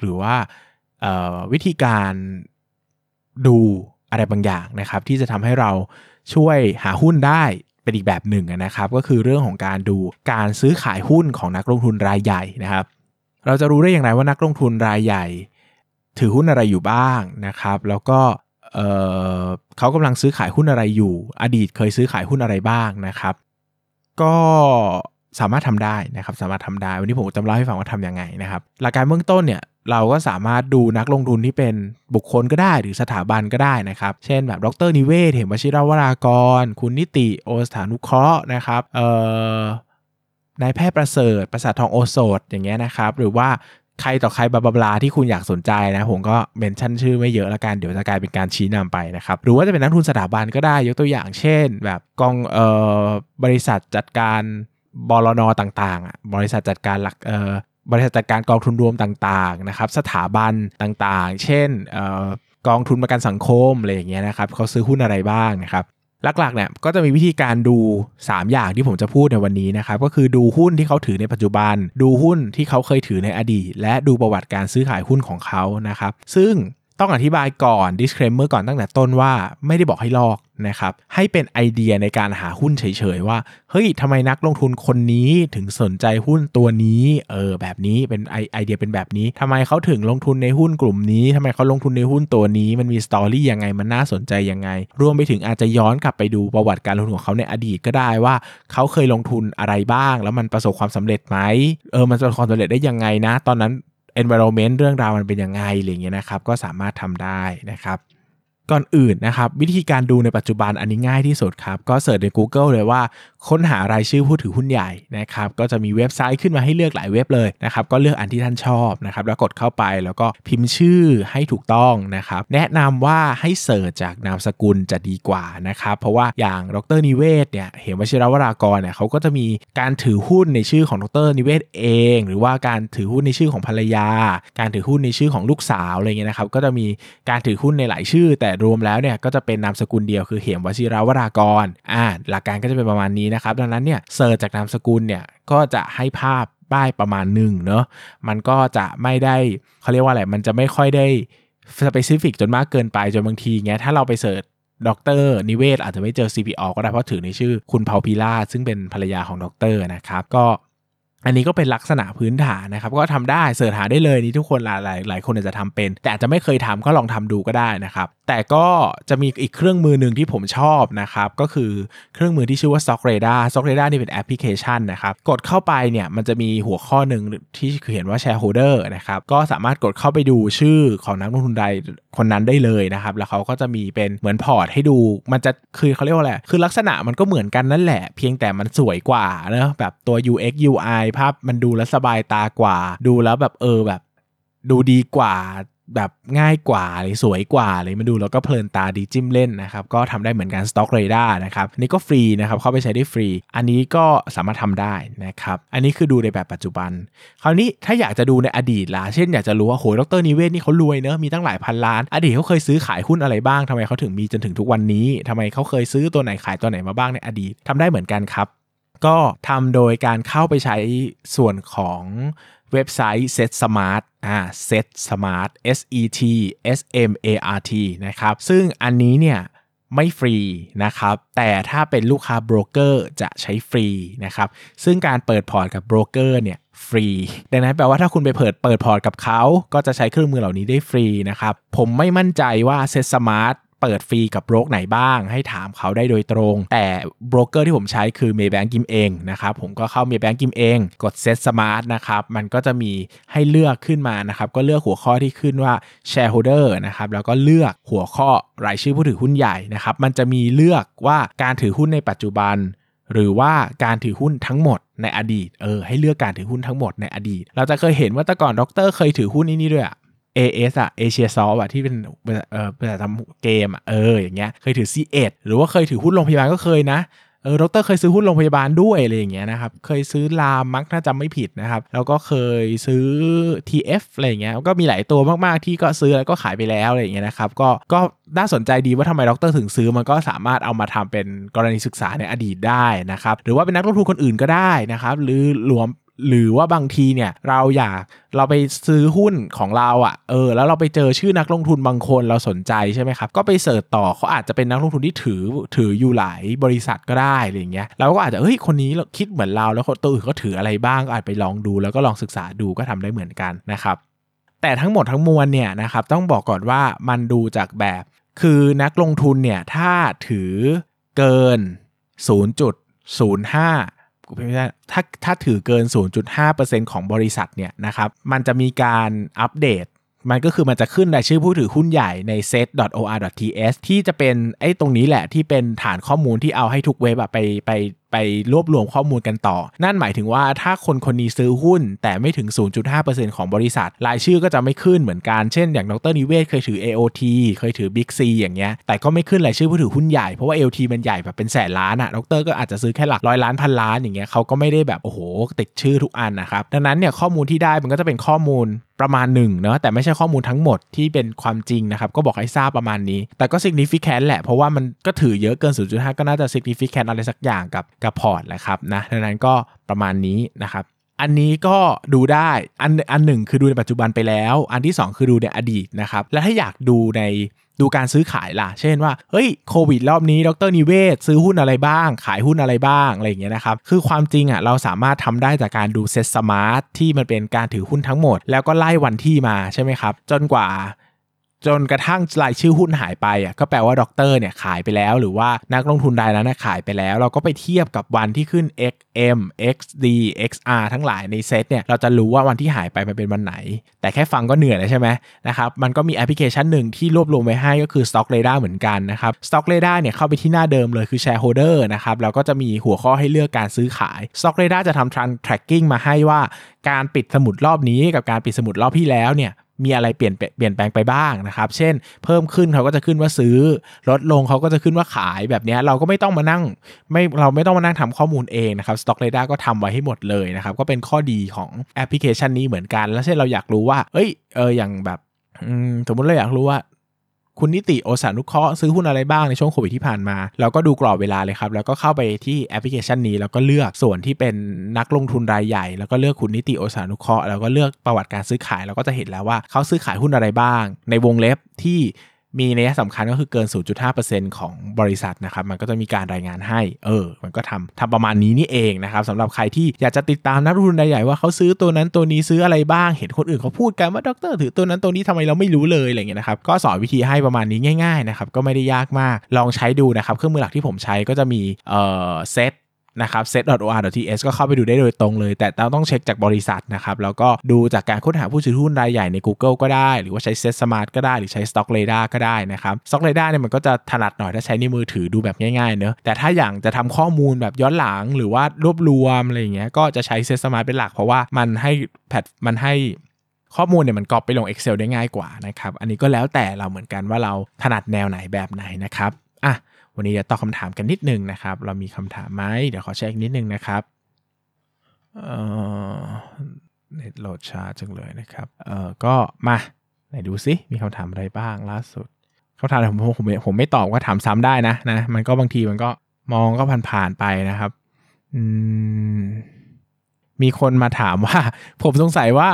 หรือว่าวิธีการดูอะไรบางอย่างนะครับ ที่จะทำให้เราช่วยหาหุ้นได้เป็นอีกแบบหนึ่งนะครับก็คือเรื่องของการดูการซื้อขายหุ้นของนักลงทุนรายใหญ่นะครับ เราจะรู้ได้อย่างไรว่านักลงทุนรายใหญ่ ถือหุ้นอะไรอยู่บ้างนะครับ แล้วก็เเขากำลังซื้อขายหุ้นอะไรอยู่ อดีตเคยซื้อขายหุ้นอะไรบ้างนะครับ ก็สามารถทำได้นะครับ สามารถทำได้ วันนี้ผมจะเล่าให้ฟังว่าทำยังไงนะครับ หลักการเบื้องต้นเนี่ย เราก็สามารถดูนักลงทุนที่เป็นบุคคลก็ได้หรือสถาบันก็ได้นะครับ เช่นแบบดรนิเวศเหมวชิราวรากร คุณนิติโอสถานุเคราะห์นะครับเอ่อนายแพทย์ประเสริฐ ประสาททองโอสถอย่างเงี้ยนะครับ หรือว่าใครต่อใครบลาบลาบลาที่คุณอยากสนใจนะ ผมก็เมนชั่นชื่อไม่เยอะละกัน เดี๋ยวจะกลายเป็นการชี้นำไปนะครับ หรือว่าจะเป็นนักทุนสถาบันก็ได้ยกตัวอย่างเช่น แบบกองเอ่อบริษัทจัดการบลนต่างๆอะบริษัทจัดการหลักเอ่อ บริษัทจัดการกองทุนรวมต่างๆนะครับสถาบันต่างๆ เช่นออกองทุนประกันสังคมอะไรอย่างเงี้ยนะครับเขาซื้อหุ้นอะไรบ้างนะครับหลักๆเนี่ยก็จะมีวิธีการดู 3 อย่างที่ผมจะพูดในวันนี้นะครับก็คือดูหุ้นที่เขาถือในปัจจุบัน ดูหุ้นที่เขาเคยถือในอดีต และดูประวัติการซื้อขายหุ้นของเขานะครับซึ่ง ต้องอธิบายก่อน disclaimer ก่อนตั้งแต่ต้นว่าไม่ได้บอกให้ลอกนะครับ ให้เป็นไอเดียในการหาหุ้นเฉยๆว่า เฮ้ยทำไมนักลงทุนคนนี้ถึงสนใจหุ้นตัวนี้เออแบบนี้เป็นไอไอเดียเป็นแบบนี้ทำไมเขาถึงลงทุนในหุ้นกลุ่มนี้ทำไมเขาลงทุนในหุ้นตัวนี้ มันมีสตอรี่ยังไงมันน่าสนใจยังไง รวมไปถึงอาจจะย้อนกลับไปดูประวัติการลงทุนของเขาในอดีตก็ได้ว่า เขาเคยลงทุนอะไรบ้าง แล้วมันประสบความสำเร็จไหมเออมันประสบความสำเร็จได้ยังไงนะ ตอนนั้น environment เรื่องราวมันเป็นยังไงอะไรเงี้ยนะครับ ก็สามารถทำได้นะครับ ก่อนอื่นนะครับวิธีการดูในปัจจุบันอันนี้ง่ายที่สุดครับก็เสิร์ชใน Google เลยว่าค้นหารายชื่อผู้ถือหุ้นใหญ่นะครับก็จะมีเว็บไซต์ขึ้นมาให้เลือกหลายเว็บเลยนะครับก็เลือกอันที่ท่านชอบนะครับแล้วกดเข้าไปแล้วก็พิมพ์ชื่อให้ถูกต้องนะครับแนะนำว่าให้เสิร์ชจากนามสกุลจะดีกว่านะครับเพราะว่าอย่างดรนิเวศเนี่ยเหมวชิรวรากรเนี่ยเขาก็จะมีการถือหุ้นในชื่อของดรนิเวศเอง หรือว่าการถือหุ้นในชื่อของภรรยา การถือหุ้นในชื่อของลูกสาวอะไรเงี้ยนะครับก็จะมีการถือหุ้นในหลายชื่อ แต่รวมแล้วเนี่ยก็จะเป็นนามสกุลเดียวคือเหมวชิรวรากรอ่าหลักการก็จะเป็นประมาณนี้นะครับ ดังนั้นเนี่ย search จากนามสกุลเนี่ยก็จะให้ภาพได้ประมาณหนึ่งเนาะมันก็จะไม่ได้เขาเรียกว่าอะไรมันจะไม่ค่อยได้ specific จนมากเกินไปจนบางทีเงี้ยถ้าเราไป search ดรนิเวศน์อาจจะไม่เจอ CPALL ก็ได้เพราะถือในชื่อคุณเพาพิลาสซึ่งเป็นภรรยาของดรนะครับ ก็อันนี้ก็เป็นลักษณะพื้นฐานนะครับ ก็ทำได้ search หาได้เลยนี่ทุกคนหลายหลายคนอาจจะทำเป็น แต่อาจจะไม่เคยทำก็ลองทำดูก็ได้นะครับ แต่ก็จะมีอีกเครื่องมือหนึ่งที่ผมชอบนะครับ ก็คือเครื่องมือที่ชื่อว่า Stock Radar Stock Radar นี่เป็นแอปพลิเคชันนะครับ กดเข้าไปเนี่ยมันจะมีหัวข้อหนึ่งที่เขียนว่า Shareholder นะครับ ก็สามารถกดเข้าไปดูชื่อของนักลงทุนใดคนนั้นได้เลยนะครับ แล้วเขาก็จะมีเป็นเหมือนพอร์ตให้ดู มันจะคือเขาเรียกว่าอะไร คือลักษณะมันก็เหมือนกันนั่นแหละ เพียงแต่มันสวยกว่าเนะแบบตัว UX UI ภาพมันดูแล้วสบายตากว่า ดูแล้วแบบเออแบบดูดีกว่า แบบง่ายกว่าหรือสวยกว่าเลยมาดูแล้วก็เพลินตาดีจิ้มเล่นนะครับ ก็ทำได้เหมือนกัน Stock Radar นะครับอันนี้ก็ฟรีนะครับเข้าไปใช้ได้ฟรี อันนี้ก็สามารถทำได้นะครับ อันนี้คือดูในแบบปัจจุบัน คราวนี้ถ้าอยากจะดูในอดีตล่ะเช่นอยากจะรู้ว่าโหดรนิเวศนี่เขารวยเนอะมีตั้งหลายพันล้าน อดีตเขาเคยซื้อขายหุ้นอะไรบ้างทำไมเขาถึงมีจนถึงทุกวันนี้ทำไมเขาเคยซื้อตัวไหนขายตัวไหนมาบ้างในอดีตทำได้เหมือนกันครับ ก็ทำโดยการเข้าไปใช้ส่วนของเว็บไซต์ Set Smart อ่า Set Smart S E T S M A R T นะครับ ซึ่งอันนี้เนี่ยไม่ฟรีนะครับ แต่ถ้าเป็นลูกค้าโบรกเกอร์จะใช้ฟรีนะครับ ซึ่งการเปิดพอร์ตกับโบรกเกอร์เนี่ยฟรี ดังนั้นแปลว่าถ้าคุณไปเปิดเปิดพอร์ตกับเขา ก็จะใช้เครื่องมือเหล่านี้ได้ฟรีนะครับ ผมไม่มั่นใจว่า Set Smart เปิดฟรีกับโบรกไหนบ้าง ให้ถามเขาได้โดยตรง แต่โบรกเกอร์ที่ผมใช้คือ Maybank กิมเองนะครับผมก็เข้า Maybank กิมเอง กด Set Smart นะครับมันก็จะมีให้เลือกขึ้นมานะครับก็เลือกหัวข้อที่ขึ้นว่า Shareholder นะครับแล้วก็เลือกหัวข้อรายชื่อผู้ถือหุ้นใหญ่นะครับมันจะมีเลือกว่าการถือหุ้นในปัจจุบันหรือว่าการถือหุ้นทั้งหมดในอดีต เออ ให้เลือกการถือหุ้นทั้งหมดในอดีต เราจะเคยเห็นว่าแต่ก่อนดอกเตอร์เคยถือหุ้นนี้นี่ด้วยอะ AS อะเอเชียซอฟอะที่เป็นเออเป็นทำเกมอะเอออย่างเงี้ยเคยถือ C1 หรือว่าเคยถือหุ้นโรงพยาบาลก็เคยนะเออดรเคยซื้อหุ้นโรงพยาบาลด้วยอะไรอย่างเงี้ยนะครับ เคยซื้อลามมักน่าจำไม่ผิดนะครับ แล้วก็เคยซื้อ TF อะไรอย่างเงี้ย ก็มีหลายตัวมาก ๆ ที่ก็ซื้อแล้วก็ขายไปแล้วอะไรอย่างเงี้ยนะครับ ก็ก็น่าสนใจดีว่าทำไมดรถึงซื้อมันก็สามารถเอามาทำเป็นกรณีศึกษาในอดีตได้นะครับ หรือว่าเป็นนักลงทุนคนอื่นก็ได้นะครับ หรือรวม หรือว่าบางทีเนี่ยเราอยากเราไปซื้อหุ้นของเราอะ่ะเออแล้วเราไปเจอชื่อนักลงทุนบางคนเราสนใจใช่ไหมครับ ก็ไปเสิร์ชต่อเขาอาจจะเป็นนักลงทุนที่ถือถืออยู่หลายบริษัทก็ได้อะไรอย่างเงี้ยเราก็อาจจะเฮ้ยคนนี้คิดเหมือนเราแล้วคนตัวอื่นเขาถืออะไรบ้างก็อาจไปลองดู แล้วก็ลองศึกษาดูก็ทำได้เหมือนกันนะครับ แต่ทั้งหมดทั้งมวลเนี่ยนะครับต้องบอกก่อนว่ามันดูจากแบบ คือนักลงทุนเนี่ยถ้าถือเกิน 0.05 ถ้าถ้าถือเกิน 0.5%ของบริษัทเนี่ยนะครับมันจะมีการอัปเดต มันก็คือมันจะขึ้นรายชื่อผู้ถือหุ้นใหญ่ใน set.or.ts ที่จะเป็นไอ้ตรงนี้แหละที่เป็นฐานข้อมูลที่เอาให้ทุกเว็บไปไปไปรวบรวมข้อมูลกันต่อ นั่นหมายถึงว่าถ้าคนคนนี้ซื้อหุ้น แต่ไม่ถึง 0.5%ของบริษัท รายชื่อก็จะไม่ขึ้นเหมือนกัน เช่น อย่างดรนิเวศเคยถือ AOT เคยถือ Big C อย่างเงี้ย แต่ก็ไม่ขึ้นรายชื่อผู้ถือหุ้นใหญ่ เพราะว่า AOT มันใหญ่แบบเป็นแสนล้านอะดรก็อาจจะซื้อแค่หลักร้อยล้านพันล้านอย่างเงี้ยเขาก็ไม่ได้แบบโอ้โหติดชื่อทุกอันนะครับ ดังนั้นเนี่ยข้อมูลที่ได้มันก็จะเป็นข้อมูลประมาณหนึ่งเนาะแต่ไม่ใช่ข้อมูลทั้งหมดที่เป็นความจริงนะครับ ก็บอกให้ทราบประมาณนี้ แต่ก็ significant แหละ เพราะว่ามันก็ถือเยอะเกิน 0.5 ก็น่าจะ significant อะไรสักอย่างกับกับพอร์ตแหละครับนะดังนั้นก็ประมาณนี้นะครับ อันนี้ก็ดูได้อันอันหนึ่งคือดูในปัจจุบันไปแล้ว อันที่ 2 คือดูในอดีตนะครับ และถ้าอยากดูในดูการซื้อขายล่ะ เช่นว่า เฮ้ย โควิดรอบนี้ ดร.นิเวศน์ ซื้อหุ้นอะไรบ้าง ขายหุ้นอะไรบ้าง อะไรอย่างเงี้ยนะครับ คือความจริงอะ เราสามารถทำได้จากการดู Set Smart ที่มันเป็นการถือหุ้นทั้งหมด แล้วก็ไล่วันที่มาใช่ไหมครับ จนกว่า จนกระทั่งรายชื่อหุ้นหายไปอะก็แปลว่าด็อกเตอร์เนี่ยขายไปแล้ว หรือว่านักลงทุนรายนั้นขายไปแล้ว เราก็ไปเทียบกับวันที่ขึ้น XM XD XR ทั้งหลายในเซตเนี่ยเราจะรู้ว่าวันที่หายไปมันเป็นวันไหน แต่แค่ฟังก็เหนื่อยแล้วใช่ไหมนะครับมันก็มีแอปพลิเคชันหนึ่งที่รวบรวมไว้ให้ก็คือ Stock Radar เหมือนกันนะครับ Stock Radar เนี่ยเข้าไปที่หน้าเดิมเลยคือ Shareholder นะครับแล้วก็จะมีหัวข้อให้เลือกการซื้อขาย Stock Radar จะทำ tracking มาให้ว่าการปิดสมุดรอบนี้กับการปิดสมุดรอบที่แล้วเนี่ย มีอะไรเปลี่ยนเปลี่ยนแปลงไปบ้างนะครับ เช่น เพิ่มขึ้นเขาก็จะขึ้นว่าซื้อ ลดลงเขาก็จะขึ้นว่าขายแบบนี้เราก็ไม่ต้องมานั่งไม่เราไม่ต้องมานั่งทำข้อมูลเองนะครับ Stock Radar ก็ทำไว้ให้หมดเลยนะครับ ก็เป็นข้อดีของแอปพลิเคชันนี้เหมือนกัน แล้วเช่นเราอยากรู้ว่า เอ้ยเอออย่างแบบสมมติเราอยากรู้ว่า คุณนิติโอสานุเคราะห์ซื้อหุ้นอะไรบ้างในช่วงโควิดที่ผ่านมาเราก็ดูกรอบเวลาเลยครับ แล้วก็เข้าไปที่แอปพลิเคชันนี้ แล้วก็เลือกส่วนที่เป็นนักลงทุนรายใหญ่ แล้วก็เลือกคุณนิติโอสถานุเคราะห์แล้วก็เลือกประวัติการซื้อขายเราก็จะเห็นแล้วว่าเขาซื้อขายหุ้นอะไรบ้าง ในวงเล็บที่ มีนัยสำคัญก็คือเกิน 0.5%ของบริษัทนะครับ มันก็จะมีการรายงานให้ เออ มันก็ทำทำประมาณนี้นี่เองนะครับสำหรับใครที่อยากจะติดตามนักลงทุนรายใหญ่ว่าเขาซื้อตัวนั้นตัวนี้ซื้ออะไรบ้าง เห็นคนอื่นเขาพูดกันว่าด็อกเตอร์ถือตัวนั้นตัวนี้ทำไมเราไม่รู้เลยอะไรเงี้ยนะครับ ก็สอนวิธีให้ประมาณนี้ง่ายๆนะครับ ก็ไม่ได้ยากมาก ลองใช้ดูนะครับ เครื่องมือหลักที่ผมใช้ก็จะมี เอ่อ เซต นะครับ set.or.ts ก็เข้าไปดูได้โดยตรงเลย แต่ต้องเช็คจากบริษัทนะครับ แล้วก็ดูจากการค้นหาผู้ถือหุ้นรายใหญ่ใน Google ก็ได้ หรือว่าใช้ Set Smart ก็ได้ หรือใช้ Stock Radar ก็ได้นะครับ Stock Radar เนี่ยมันก็จะถนัดหน่อยถ้าใช้ในมือถือดูแบบง่ายๆเนอะแต่ถ้าอย่างจะทำข้อมูลแบบย้อนหลังหรือว่ารวบรวมอะไรอย่างเงี้ยก็จะใช้ Set Smart เป็นหลัก เพราะว่ามันให้แพทมันให้ข้อมูลเนี่ยมันกรอบไปลง Excel ได้ง่ายกว่านะครับ อันนี้ก็แล้วแต่เราเหมือนกันว่าเราถนัดแนวไหนแบบไหนนะครับ อะ วันนี้จะตอบคำถามกันนิดนึงนะครับ เรามีคำถามไหมเดี๋ยวขอเช็คนิดนึงนะครับเอ่อเน็ตโหลดช้าจังเลยนะครับเอ่อก็มาไหนดูซิมีคำถามอะไรบ้างล่าสุดคำถามผมผมผมไม่ตอบก็ถามซ้ำได้นะนะมันก็บางทีมันก็มองก็ผ่านๆไปนะครับ อืมมีคนมาถามว่า ผมสงสัยว่า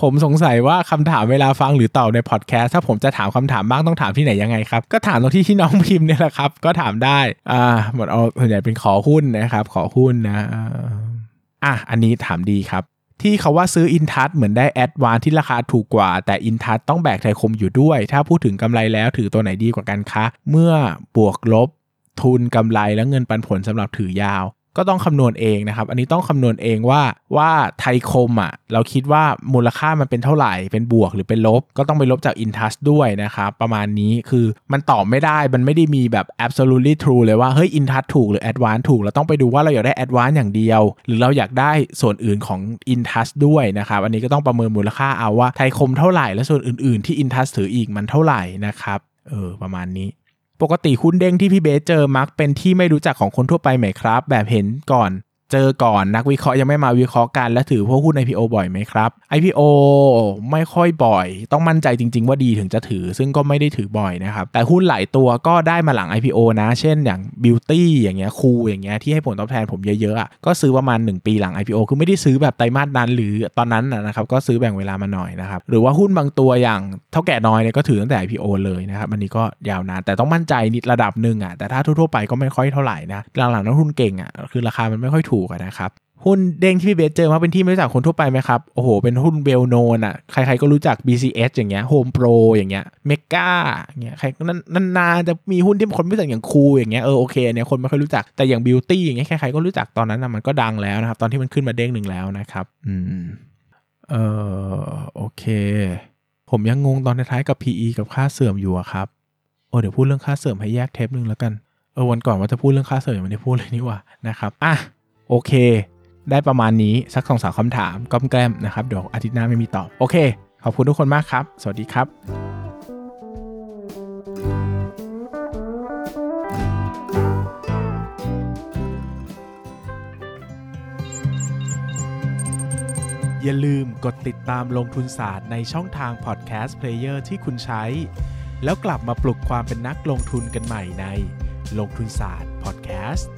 ผมสงสัยว่าคำถามเวลาฟังหรือตอบในพอดแคสต์ถ้าผมจะถามคำถามบ้างต้องถามที่ไหนยังไงครับ ก็ถามตรงที่ที่น้องพิมพ์เนี่ยแหละครับ ก็ถามได้ อ่าหมดเอาส่วนใหญ่เป็นขอหุ้นนะครับ ขอหุ้นนะอะอันนี้ถามดีครับ ที่เขาว่าซื้ออินทัศเหมือนได้แอดวานที่ราคาถูกกว่า แต่อินทัศต้องแบกไทยคมอยู่ด้วย ถ้าพูดถึงกำไรแล้วถือตัวไหนดีกว่ากันคะ เมื่อบวกลบทุนกำไรและเงินปันผลสำหรับถือยาว ก็ต้องคำนวณเองนะครับ อันนี้ต้องคำนวณเองว่าว่าไทยคมอะเราคิดว่ามูลค่ามันเป็นเท่าไหร่ เป็นบวกหรือเป็นลบ ก็ต้องไปลบจากอินทัสด้วยนะครับ ประมาณนี้คือมันตอบไม่ได้ มันไม่ได้มีแบบ absolutely true เลยว่า เฮ้ยอินทัสถูกหรือ advance ถูก เราต้องไปดูว่าเราอยากได้ advance อย่างเดียว หรือเราอยากได้ส่วนอื่นของอินทัสด้วยนะครับ อันนี้ก็ต้องประเมินมูลค่าเอาว่าไทยคมเท่าไหร่และส่วนอื่น ๆที่อินทัสถืออีกมันเท่าไหร่นะครับ เออประมาณนี้ ปกติหุ้นเด้งที่พี่เบสเจอมักเป็นที่ไม่รู้จักของคนทั่วไปไหมครับ แบบเห็นก่อน เจอก่อนนักวิเคราะห์ยังไม่มาวิเคราะห์กัน และถือพวกหุ้น IPO บ่อยไหมครับ IPO ไม่ค่อยบ่อย ต้องมั่นใจจริง ๆ ว่าดีถึงจะถือ ซึ่งก็ไม่ได้ถือบ่อยนะครับ แต่หุ้นหลายตัวก็ได้มาหลัง IPO นะ เช่นอย่าง Beauty อย่างเงี้ยคูอย่างเงี้ยที่ให้ผลตอบแทนผมเยอะๆอะก็ซื้อประมาณ 1 ปีหลัง IPO คือไม่ได้ซื้อแบบไตรมาสนั้น หรือตอนนั้นนะครับก็ซื้อแบ่งเวลามาหน่อยนะครับหรือว่าหุ้นบางตัวอย่างเท่าแก่น้อยเนี่ยก็ถือตั้งแต่ IPO เลยนะครับอันนี้ก็ยาวนานแต่ต้องมั่นใจนิดระดับหนึ่งอะแต่ถ้าทั่วๆไปก็ไม่ค่อยเท่าไหร่นะหลังๆนักทุนเก่งอะคือราคามันไม่ค่อยถูกอะนะครับหุ้นเด้งที่พี่เบสเจอมาเป็นที่ไม่รู้จักคนทั่วไปไหมครับ โอ้โห เป็นหุ้นเบลโนนอะ ใครๆก็รู้จัก BCS อย่างเงี้ย Home Pro อย่างเงี้ยเมกาอย่างเงี้ย ใครนานๆจะมีหุ้นที่คนไม่รู้จักอย่างคูอย่างเงี้ย เออโอเคเนี่ยคนไม่ค่อยรู้จัก แต่อย่าง Beauty อย่างเงี้ย ใครๆก็รู้จักตอนนั้นนะมันก็ดังแล้วนะครับ ตอนที่มันขึ้นมาเด้งหนึ่งแล้วนะครับ อืม เออโอเค ผมยังงงตอนท้ายๆกับ PE กับค่าเสื่อมอยู่ครับ โอ้เดี๋ยวพูดเรื่องค่าเสื่อมให้แยกเทปหนึ่งแล้วกัน เออวันก่อนว่าจะพูดเรื่องค่าเสื่อมยังไม่ได้พูดเลยนี่ว่านะครับ อะ โอเค ได้ประมาณนี้สักสองสามคำถามกล้อมแกล้มนะครับเดี๋ยวอาทิตย์หน้าไม่มีตอบโอเค ขอบคุณทุกคนมากครับ สวัสดีครับอย่าลืมกดติดตามลงทุนศาสตร์ในช่องทาง podcast player ที่คุณใช้ แล้วกลับมาปลุกความเป็นนักลงทุนกันใหม่ในลงทุนศาสตร์พอดแคสต์